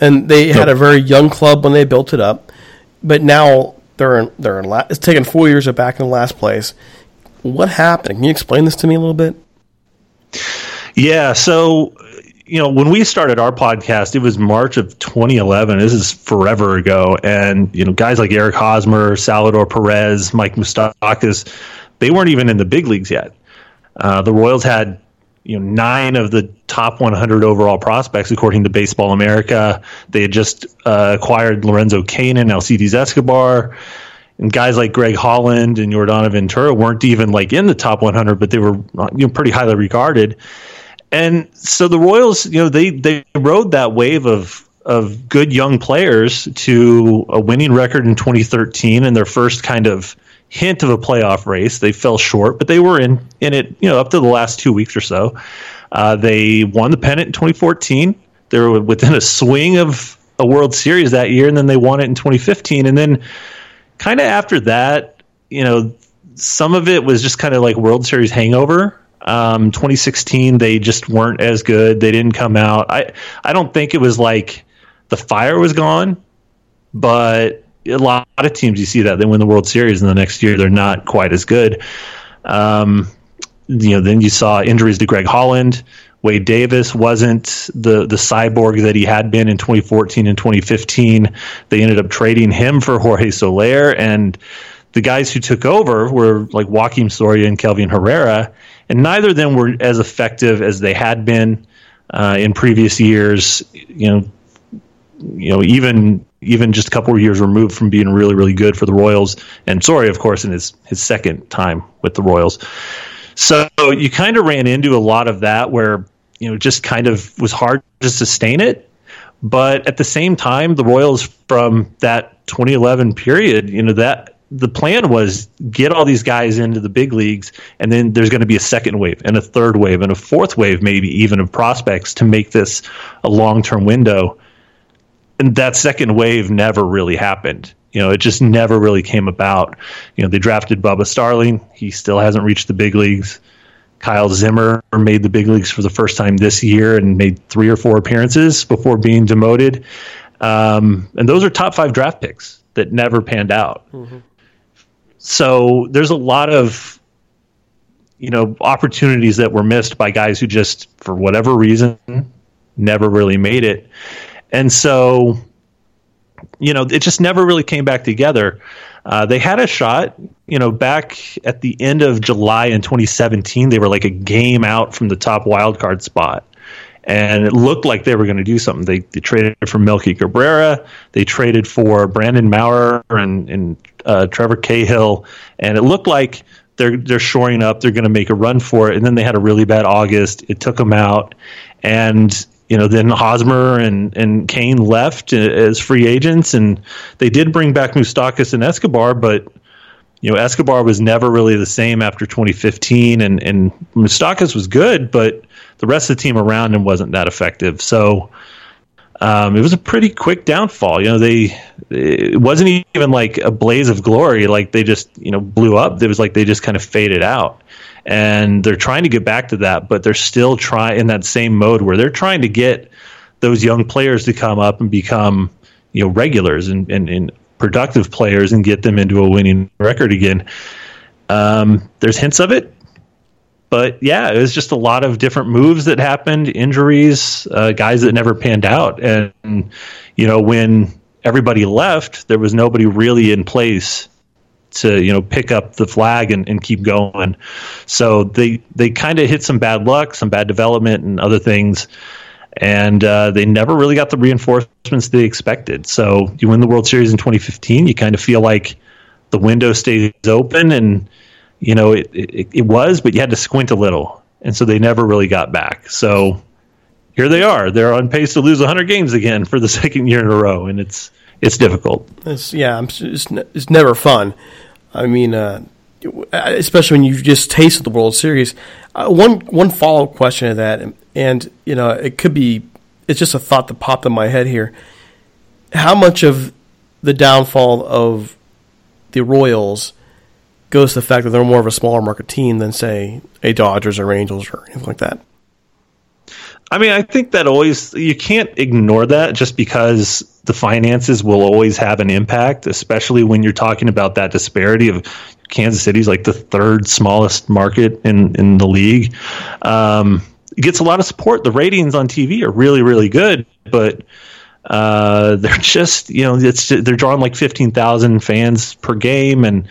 and they nope. had a very young club when they built it up, but now they're in, they're in la- it's taken four years to back in last place. What happened? Can you explain this to me a little bit? Yeah, so you know, when we started our podcast, it was March of 2011. This is forever ago, and you know, guys like Eric Hosmer, Salvador Perez, Mike Moustakas, they weren't even in the big leagues yet. Uh, the Royals had you know nine of the top 100 overall prospects according to Baseball America. They had just uh, acquired Lorenzo Cain Alcides Escobar, and guys like Greg Holland and Yordano Ventura weren't even like in the top 100, but they were you know pretty highly regarded. And so the Royals, you know, they they rode that wave of of good young players to a winning record in 2013 and their first kind of hint of a playoff race. They fell short, but they were in in it. You know, up to the last two weeks or so. Uh, they won the pennant in 2014. They were within a swing of a World Series that year, and then they won it in 2015. And then, kind of after that, you know, some of it was just kind of like World Series hangover. Um, 2016, they just weren't as good. They didn't come out. I I don't think it was like the fire was gone, but a lot of teams you see that they win the World Series and the next year they're not quite as good. Um, you know, then you saw injuries to Greg Holland. Wade Davis wasn't the the cyborg that he had been in 2014 and 2015. They ended up trading him for Jorge Soler, and the guys who took over were like Joakim Soria and Kelvin Herrera, and neither of them were as effective as they had been uh, in previous years. You know, you know, even even just a couple of years removed from being really really good for the Royals, and Soria, of course, in his his second time with the Royals. So you kind of ran into a lot of that where you know just kind of was hard to sustain it. But at the same time, the Royals from that 2011 period, you know that the plan was get all these guys into the big leagues, and then there's going to be a second wave and a third wave and a fourth wave, maybe even of prospects to make this a long term window. And that second wave never really happened. You know, it just never really came about. You know, they drafted Bubba Starling. He still hasn't reached the big leagues. Kyle Zimmer made the big leagues for the first time this year and made three or four appearances before being demoted. Um, and those are top five draft picks that never panned out. Mm-hmm. So there's a lot of you know opportunities that were missed by guys who just for whatever reason never really made it. And so you know, it just never really came back together. Uh, they had a shot, you know, back at the end of July in 2017. They were like a game out from the top wild card spot, and it looked like they were going to do something. They, they traded for Melky Cabrera, they traded for Brandon Maurer and, and uh, Trevor Cahill, and it looked like they're they're shoring up. They're going to make a run for it, and then they had a really bad August. It took them out, and you know, then Hosmer and, and Cain left as free agents, and they did bring back Moustakas and Escobar, but you know, Escobar was never really the same after 2015, and and Moustakas was good, but the rest of the team around him wasn't that effective. So um, it was a pretty quick downfall. You know, they it wasn't even like a blaze of glory. Like they just you know blew up. It was like they just kind of faded out and they're trying to get back to that, but they're still trying in that same mode where they're trying to get those young players to come up and become you know regulars and, and, and productive players and get them into a winning record again. Um, there's hints of it, but yeah, it was just a lot of different moves that happened, injuries, uh, guys that never panned out, and you know when everybody left, there was nobody really in place to you know pick up the flag and, and keep going. So they they kind of hit some bad luck, some bad development, and other things, and uh, they never really got the reinforcements they expected. So you win the World Series in 2015, you kind of feel like the window stays open, and you know it, it, it was, but you had to squint a little, and so they never really got back. So here they are. They're on pace to lose 100 games again for the (laughs) second year in a row, and it's it's difficult. It's yeah, it's, it's never fun. I mean, uh, especially when you've just tasted the World Series. Uh, one one follow up question to that, and, and, you know, it could be it's just a thought that popped in my head here. How much of the downfall of the Royals goes to the fact that they're more of a smaller market team than say a Dodgers or Angels or anything like that? I mean, I think that always you can't ignore that just because the finances will always have an impact, especially when you're talking about that disparity of Kansas City's like the third smallest market in in the league. Um, gets a lot of support. The ratings on TV are really really good, but uh, they're just you know it's they're drawing like fifteen thousand fans per game, and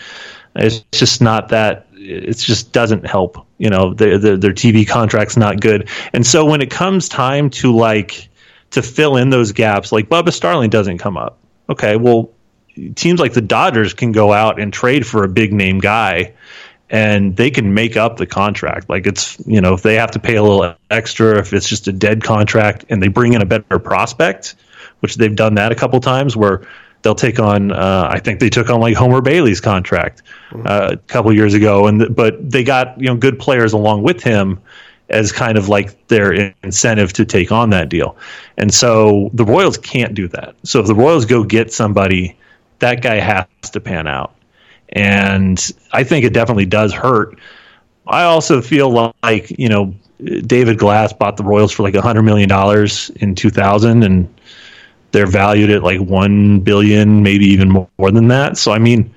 it's just not that it just doesn't help. You know, their their TV contract's not good, and so when it comes time to like to fill in those gaps, like Bubba Starling doesn't come up. Okay, well, teams like the Dodgers can go out and trade for a big name guy, and they can make up the contract. Like it's you know if they have to pay a little extra, if it's just a dead contract, and they bring in a better prospect, which they've done that a couple times where they'll take on. Uh, I think they took on like Homer Bailey's contract uh, a couple years ago, and but they got you know good players along with him, as kind of like their incentive to take on that deal. And so the Royals can't do that. So if the Royals go get somebody, that guy has to pan out. And I think it definitely does hurt. I also feel like, you know, David Glass bought the Royals for like $100 million in 2000 and they're valued at like 1 billion, maybe even more than that. So I mean,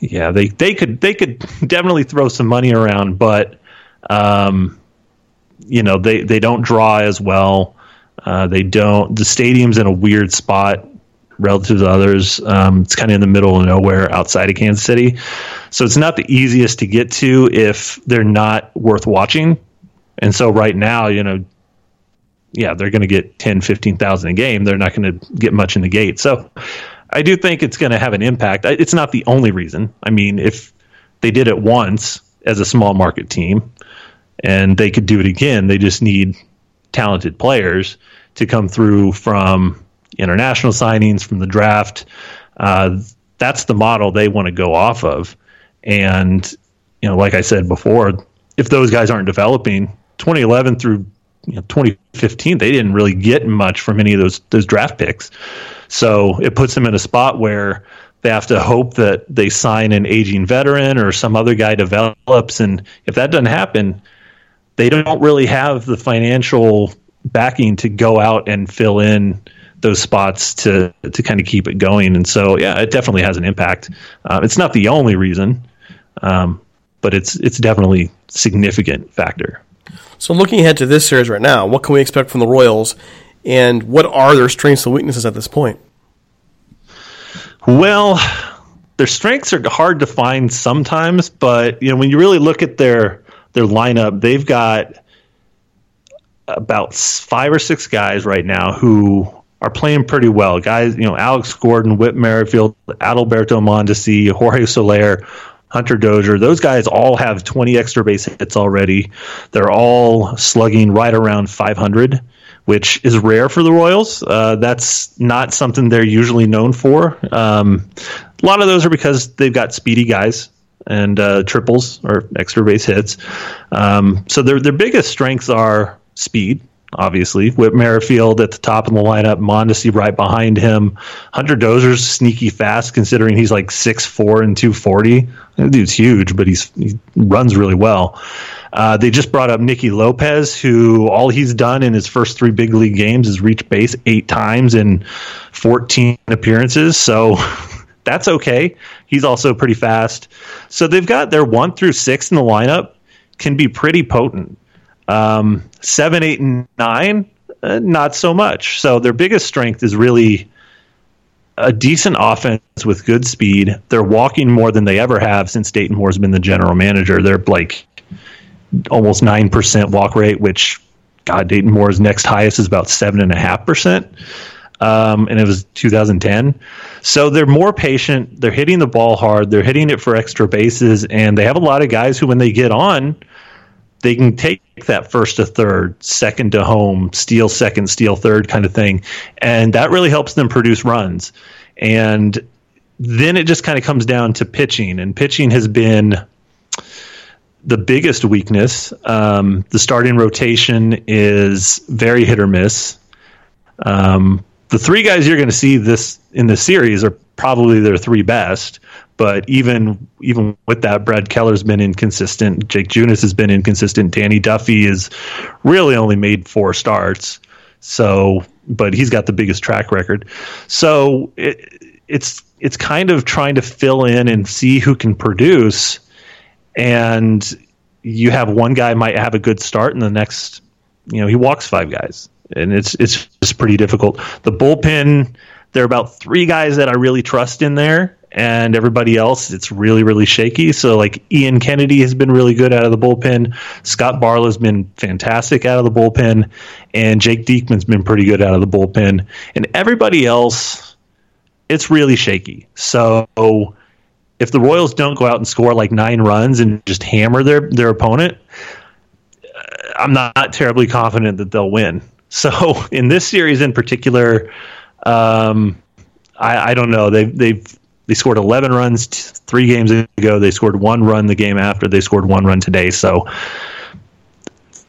yeah, they, they could they could (laughs) definitely throw some money around, but um, you know they they don't draw as well. Uh, they don't. The stadium's in a weird spot relative to others. Um, it's kind of in the middle of nowhere outside of Kansas City, so it's not the easiest to get to if they're not worth watching. And so right now, you know, yeah, they're going to get 10, 15,000 a game. They're not going to get much in the gate. So I do think it's going to have an impact. It's not the only reason. I mean, if they did it once as a small market team and they could do it again, they just need talented players to come through from international signings, from the draft. Uh, that's the model they want to go off of. And, you know, like I said before, if those guys aren't developing, 2011 through you know, 2015, they didn't really get much from any of those those draft picks. So it puts them in a spot where they have to hope that they sign an aging veteran or some other guy develops. And if that doesn't happen, they don't really have the financial backing to go out and fill in those spots to to kind of keep it going. And so, yeah, it definitely has an impact. Uh, it's not the only reason, um, but it's it's definitely significant factor. So, looking ahead to this series right now, what can we expect from the Royals, and what are their strengths and weaknesses at this point? Well, their strengths are hard to find sometimes, but you know when you really look at their their lineup, they've got about five or six guys right now who are playing pretty well. Guys, you know, Alex Gordon, Whit Merrifield, Adalberto Mondesi, Jorge Soler, Hunter Dozier, those guys all have 20 extra base hits already. They're all slugging right around 500, which is rare for the Royals. Uh, that's not something they're usually known for. Um, a lot of those are because they've got speedy guys and uh, triples or extra base hits. Um, so their their biggest strengths are speed obviously. Whit Merrifield at the top of the lineup, Mondesi right behind him. Hunter Dozier's sneaky fast considering he's like 6'4 and 240. That dude's huge, but he's he runs really well. Uh, they just brought up Nicky Lopez, who all he's done in his first three big league games is reach base eight times in 14 appearances. So (laughs) that's okay. He's also pretty fast. So they've got their one through six in the lineup can be pretty potent. Um, seven, eight, and nine, uh, not so much. So their biggest strength is really a decent offense with good speed. They're walking more than they ever have since Dayton Moore's been the general manager. They're like almost nine percent walk rate, which God, Dayton Moore's next highest is about seven and a half percent. Um, and it was 2010. So they're more patient. They're hitting the ball hard. They're hitting it for extra bases, and they have a lot of guys who, when they get on, they can take that first to third, second to home, steal second, steal third kind of thing. And that really helps them produce runs. And then it just kind of comes down to pitching. And pitching has been the biggest weakness. Um, the starting rotation is very hit or miss. Um, the three guys you're going to see this in the series are probably their three best. But even even with that, Brad Keller's been inconsistent. Jake Junis has been inconsistent. Danny Duffy has really only made four starts. So, but he's got the biggest track record. So it, it's it's kind of trying to fill in and see who can produce. And you have one guy might have a good start, and the next, you know, he walks five guys, and it's it's just pretty difficult. The bullpen, there are about three guys that I really trust in there, and everybody else, it's really, really shaky. So, like Ian Kennedy has been really good out of the bullpen. Scott Barlow's been fantastic out of the bullpen, and Jake Diekman's been pretty good out of the bullpen. And everybody else, it's really shaky. So, if the Royals don't go out and score like nine runs and just hammer their their opponent, I'm not terribly confident that they'll win. So, (laughs) in this series in particular, um, I, I don't know. They've they've they scored 11 runs t- three games ago. They scored one run the game after. They scored one run today. So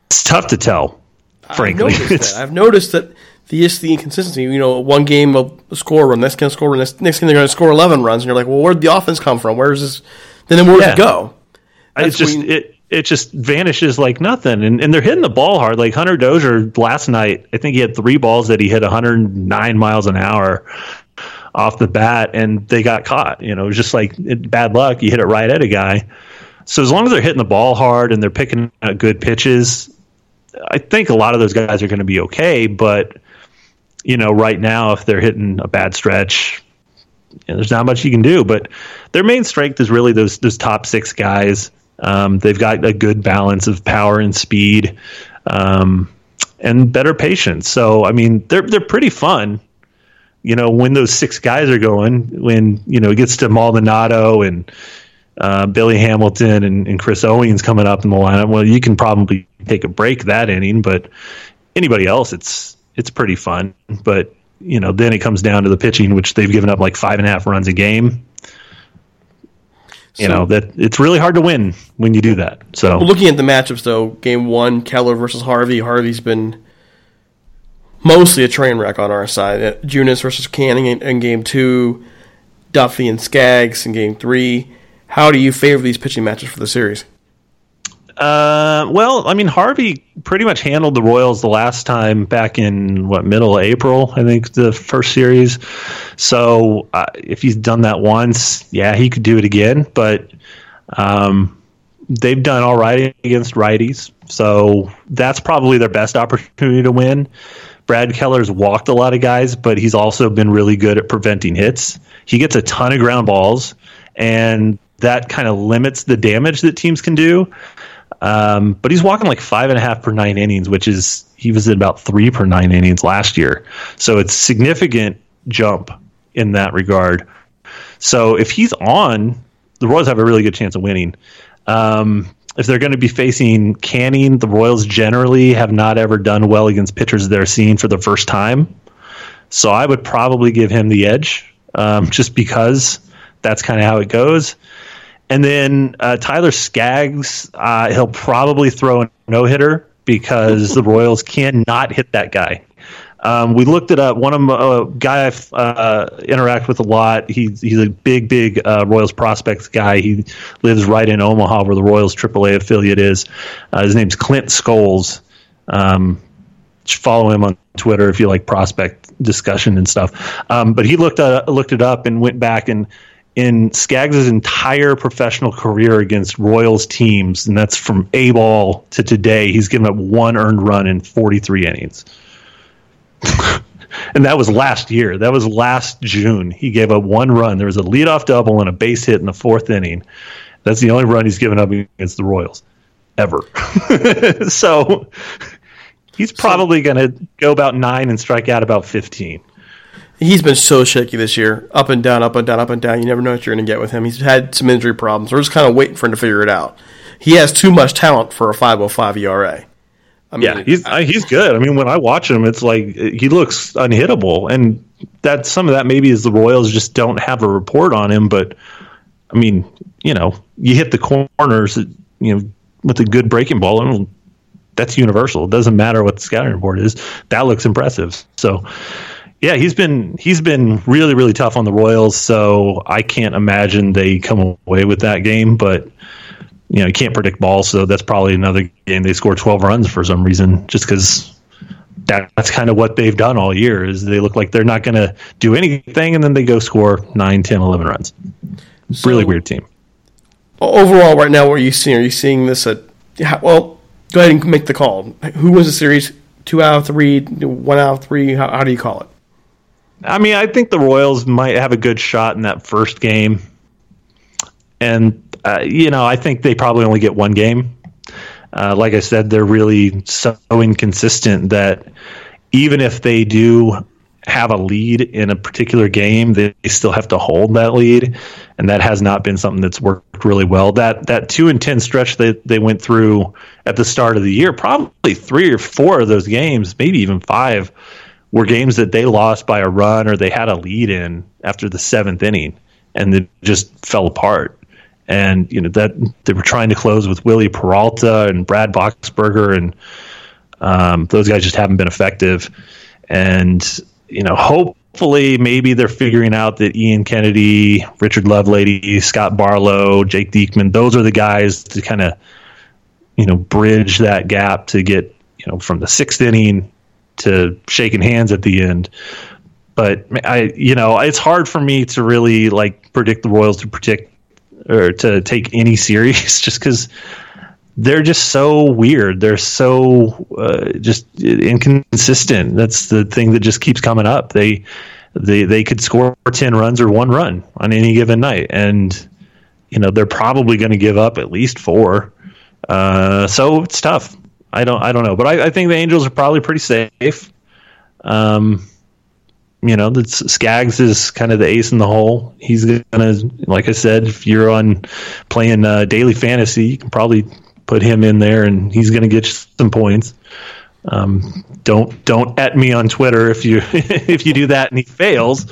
it's tough to tell. Frankly, I've noticed that. (laughs) I've noticed that the just the inconsistency. You know, one game of a score run, next game score run, next, next game they're going to score eleven runs, and you're like, well, where'd the offense come from? Where's this? Then where'd Yeah. it go? it's just it it just vanishes like nothing, and and they're hitting the ball hard. Like Hunter Dozier last night, I think he had three balls that he hit 109 miles an hour off the bat, and they got caught. You know, it was just like it, bad luck. You hit it right at a guy. So as long as they're hitting the ball hard and they're picking out good pitches, I think a lot of those guys are going to be okay. But you know, right now, if they're hitting a bad stretch, you know, there's not much you can do. But their main strength is really those those top six guys. Um, they've got a good balance of power and speed, um, and better patience. So I mean, they're they're pretty fun. You know, when those six guys are going, when you know it gets to Maldonado and uh, Billy Hamilton and, and Chris Owings coming up in the lineup, well, you can probably take a break that inning. But anybody else, it's it's pretty fun. But you know, then it comes down to the pitching, which they've given up like five and a half runs a game. You know that it's really hard to win when you do that. So looking at the matchups, though, game one, Keller versus Harvey. Harvey's been mostly a train wreck on our side. Uh, Junis versus Canning in, in game two, Duffy and Skaggs in game three. How do you favor these pitching matches for the series? Uh, well, I mean, Harvey pretty much handled the Royals the last time back in what middle of April, I think the first series. So uh, if he's done that once, yeah, he could do it again. But um, they've done all right against righties, so that's probably their best opportunity to win. Brad Keller's walked a lot of guys, but he's also been really good at preventing hits. He gets a ton of ground balls, and that kind of limits the damage that teams can do. Um, but he's walking like five and a half per nine innings, which is he was at about three per nine innings last year. So it's significant jump in that regard. So if he's on, the Royals have a really good chance of winning. Um, if they're going to be facing Canning, the Royals generally have not ever done well against pitchers they're seeing for the first time. So I would probably give him the edge, um, just because that's kind of how it goes. And then uh, Tyler Skaggs, uh, he'll probably throw a no hitter because the Royals cannot hit that guy. Um, we looked it up. One of a uh, guy I uh, interact with a lot. He's he's a big, big uh, Royals prospects guy. He lives right in Omaha, where the Royals AAA affiliate is. Uh, his name's Clint Scholes. Um, follow him on Twitter if you like prospect discussion and stuff. Um, but he looked at, looked it up and went back and in Skaggs' entire professional career against Royals teams, and that's from A ball to today, he's given up one earned run in 43 innings. (laughs) and that was last year. That was last June. He gave up one run. There was a leadoff double and a base hit in the fourth inning. That's the only run he's given up against the Royals ever. (laughs) so he's probably going to go about nine and strike out about 15. He's been so shaky this year, up and down, up and down, up and down. You never know what you're going to get with him. He's had some injury problems. We're just kind of waiting for him to figure it out. He has too much talent for a 5.05 ERA. I mean, yeah, he's I, he's good. I mean, when I watch him, it's like he looks unhittable, and that some of that maybe is the Royals just don't have a report on him. But I mean, you know, you hit the corners, you know, with a good breaking ball, and that's universal. It doesn't matter what the scouting report is. That looks impressive. So yeah, he's been he's been really really tough on the Royals. So I can't imagine they come away with that game. But you know, you can't predict balls, so that's probably another game they score 12 runs for some reason, just because that, that's kind of what they've done all year. Is they look like they're not going to do anything, and then they go score 9, 10, 11 runs. So- really weird team. overall, right now, what are you seeing? Are you seeing this at? Well, go ahead and make the call. Who was the series? Two out of three, one out of three. How, how do you call it? I mean, I think the Royals might have a good shot in that first game, and uh, you know, I think they probably only get one game. Uh, like I said, they're really so inconsistent that even if they do have a lead in a particular game, they still have to hold that lead, and that has not been something that's worked really well. That that two and ten stretch that they went through at the start of the year, probably three or four of those games, maybe even five, were games that they lost by a run or they had a lead in after the seventh inning, and it just fell apart. and you know that they were trying to close with Wily Peralta and Brad Boxberger, and um, those guys just haven't been effective. And you know, hopefully, maybe they're figuring out that Ian Kennedy, Richard Lovelady, Scott Barlow, Jake Diekman, those are the guys to kind of you know bridge that gap to get you know from the sixth inning to shaking hands at the end. But I, you know, it's hard for me to really like predict the Royals to predict or to take any (laughs) series just because they're just so weird. They're so uh, just inconsistent. That's the thing that just keeps coming up. They they they could score ten runs or one run on any given night, and you know they're probably going to give up at least four. Uh, so it's tough. I don't I don't know, but I, I think the Angels are probably pretty safe. Um, you know, that's Skaggs is kind of the ace in the hole. He's gonna, like I said, if you're on playing uh, daily fantasy, you can probably put him in there, and he's gonna get some points. Um, don't don't at me on Twitter if you (laughs) if you do that and he fails.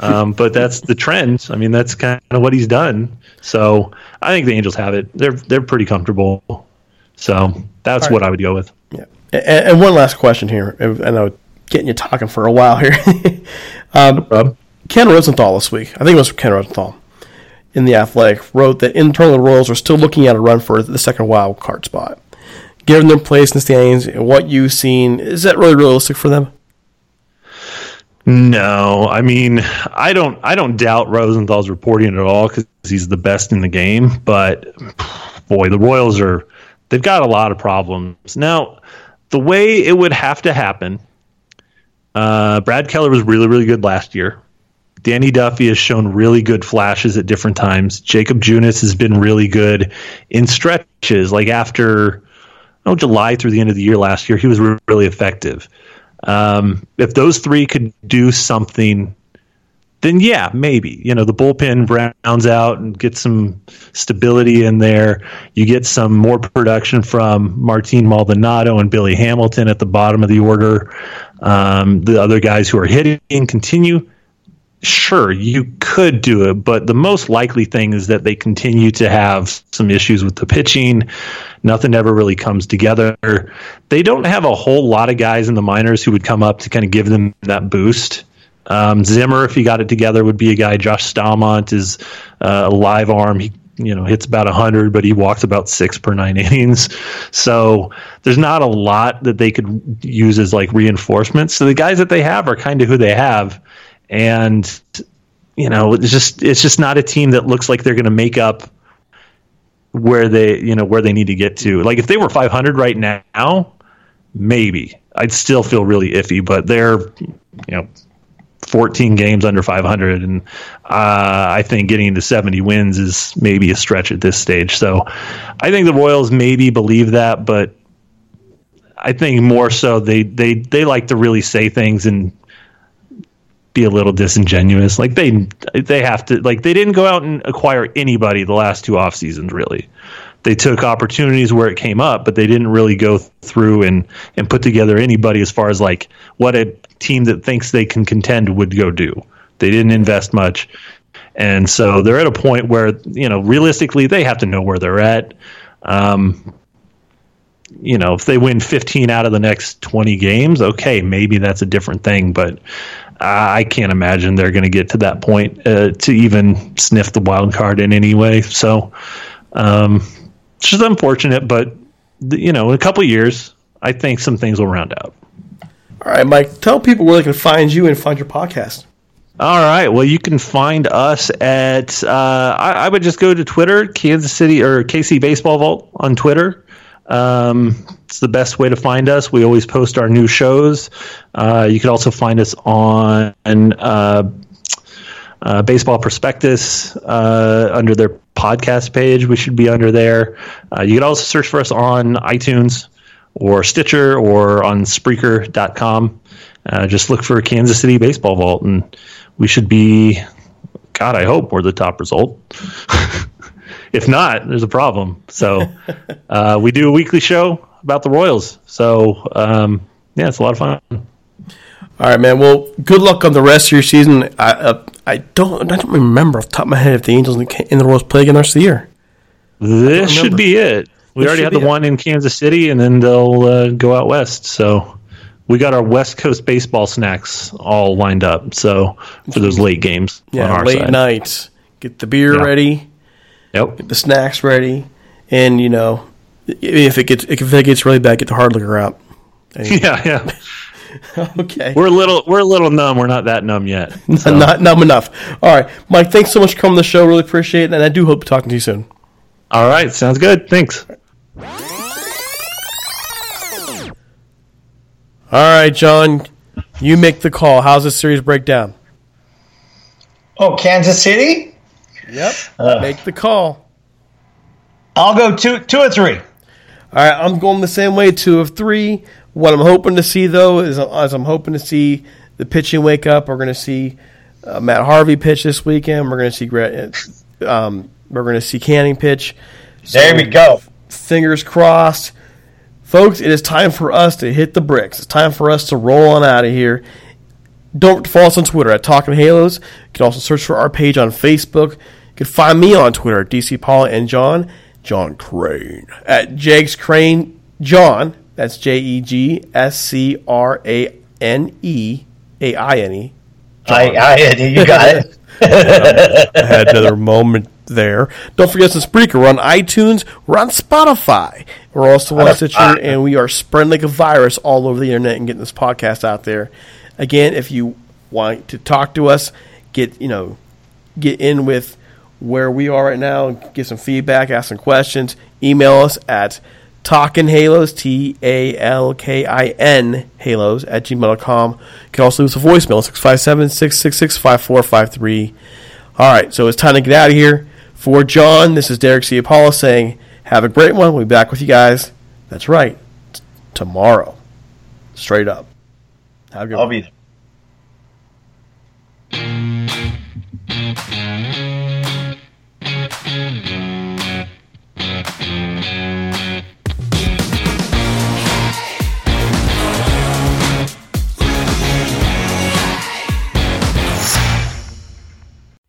Um, but that's the trend. I mean, that's kind of what he's done. So I think the Angels have it. They're they're pretty comfortable. So that's right. what I would go with. Yeah. And, and, one last question here. I know getting you talking for a while here. (laughs) um, no Ken Rosenthal this week, I think it was Ken Rosenthal in the Athletic, wrote that internally the Royals are still looking at a run for the second wild card spot. Given their place in the standings and what you've seen, is that really realistic for them? No, I mean, I don't. I don't doubt Rosenthal's reporting at all because he's the best in the game. But boy, the Royals are. They've got a lot of problems now. The way it would have to happen uh, Brad Keller was really, really good last year. Danny Duffy has shown really good flashes at different times. Jacob Junis has been really good in stretches, like after oh, July through the end of the year last year, he was really effective. Um, if those three could do something, then yeah, maybe. You know, the bullpen rounds out and get some stability in there. You get some more production from Martin Maldonado and Billy Hamilton at the bottom of the order um, the other guys who are hitting continue. Sure, you could do it, but the most likely thing is that they continue to have some issues with the pitching. Nothing ever really comes together. They don't have a whole lot of guys in the minors who would come up to kind of give them that boost. Um, Zimmer, if he got it together, would be a guy. Josh Staumont is uh, a live arm. He you know hits about 100 but he walks about six per nine (laughs) innings. So there's not a lot that they could use as like reinforcements. So the guys that they have are kind of who they have. And you know it's just it's just not a team that looks like they're going to make up where they you know where they need to get to. Like if they were 500 right now maybe. I'd still feel really iffy but they're you know 14 games under 500, and uh, I think getting to 70 wins is maybe a stretch at this stage. So I think the Royals maybe believe that, but I think more so they they they like to really say things and be a little disingenuous. Like they they have to like they didn't go out and acquire anybody the last two off seasons really. They took opportunities where it came up, but they didn't really go through and and put together anybody as far as like what a team that thinks they can contend would go do. They didn't invest much. And so they're at a point where, you know, realistically, they have to know where they're at. Um, you know, if they win 15 out of the next 20 games, okay, maybe that's a different thing. But I can't imagine they're going to get to that point uh, to even sniff the wild card in any way. So um, it's just unfortunate, but, you know, in a couple years, I think some things will round out. All right, Mike, tell people where they can find you and find your podcast. All right. Well, you can find us at, uh, I, I, would just go to Twitter, Kansas City or KC Baseball Vault on Twitter. Um, it's the best way to find us. We always post our new shows. Uh, you can also find us on uh, uh Baseball Prospectus uh, under their podcast page. We should be under there. Uh, you can also search for us on iTunes or Stitcher or on Spreaker.com. Uh, just look for Kansas City Baseball Vault, and we should be. God, I hope we're the top result. (laughs) if not, there's a problem. So (laughs) uh, we do a weekly show about the Royals. So um, yeah, it's a lot of fun. All right, man. Well, good luck on the rest of your season. I uh, I don't I don't remember off the top of my head if the Angels and the Royals play again the rest of the year. This should be it. We already had the one in Kansas City, and then they'll uh, go out west. So we got our West Coast baseball snacks all lined up. So for those late games Yeah, late side. nights. Get the beer Yeah. ready, Yep. get the snacks ready, and you know, if it gets if it gets really bad, get the hard liquor out. (laughs) Yeah, yeah. (laughs) Okay, We're a little we're a little numb. We're not that numb yet. (laughs) So, not numb enough. All right, Mike. Thanks so much for coming to the show. Really appreciate it, and I do hope to talking to you soon. all right, sounds good. Thanks. All right, John, you make the call. How's this series breakdown? Oh, Kansas City. Yep, make the call. I'll go two, two or three. All right, I'm going the same way, two of three. What I'm hoping to see, though, is as I'm hoping to see the pitching wake up. We're going to see uh, Matt Harvey pitch this weekend. We're going to see um, we're going to see Canning pitch. There we go. Fingers crossed, folks. It is time for us to hit the bricks. It's time for us to roll on out of here. Don't follow us on Twitter at Talking Halos. You can also search for our page on Facebook. You can find me on Twitter at DC Paula and John, John Crane, at Jegs Crane John. That's J E G S C R A N E A I N E. I, I, you got it. (laughs) I had another moment there. Don't forget to Spreaker. We're on iTunes. We're on Spotify. We're also on Stitcher, and we are spreading like a virus all over the internet and getting this podcast out there. Again, if you want to talk to us, get you know, get in with where we are right now, get some feedback, ask some questions. Email us at Talkin Halos, T A L K I N Halos at gmail.com. You can also leave us a voicemail, 657 666 5453. All right, so it's time to get out of here. For John, this is Derek C. Apollo saying, have a great one. We'll be back with you guys. That's right, t- tomorrow. Straight up. Have a good I'll one. be there.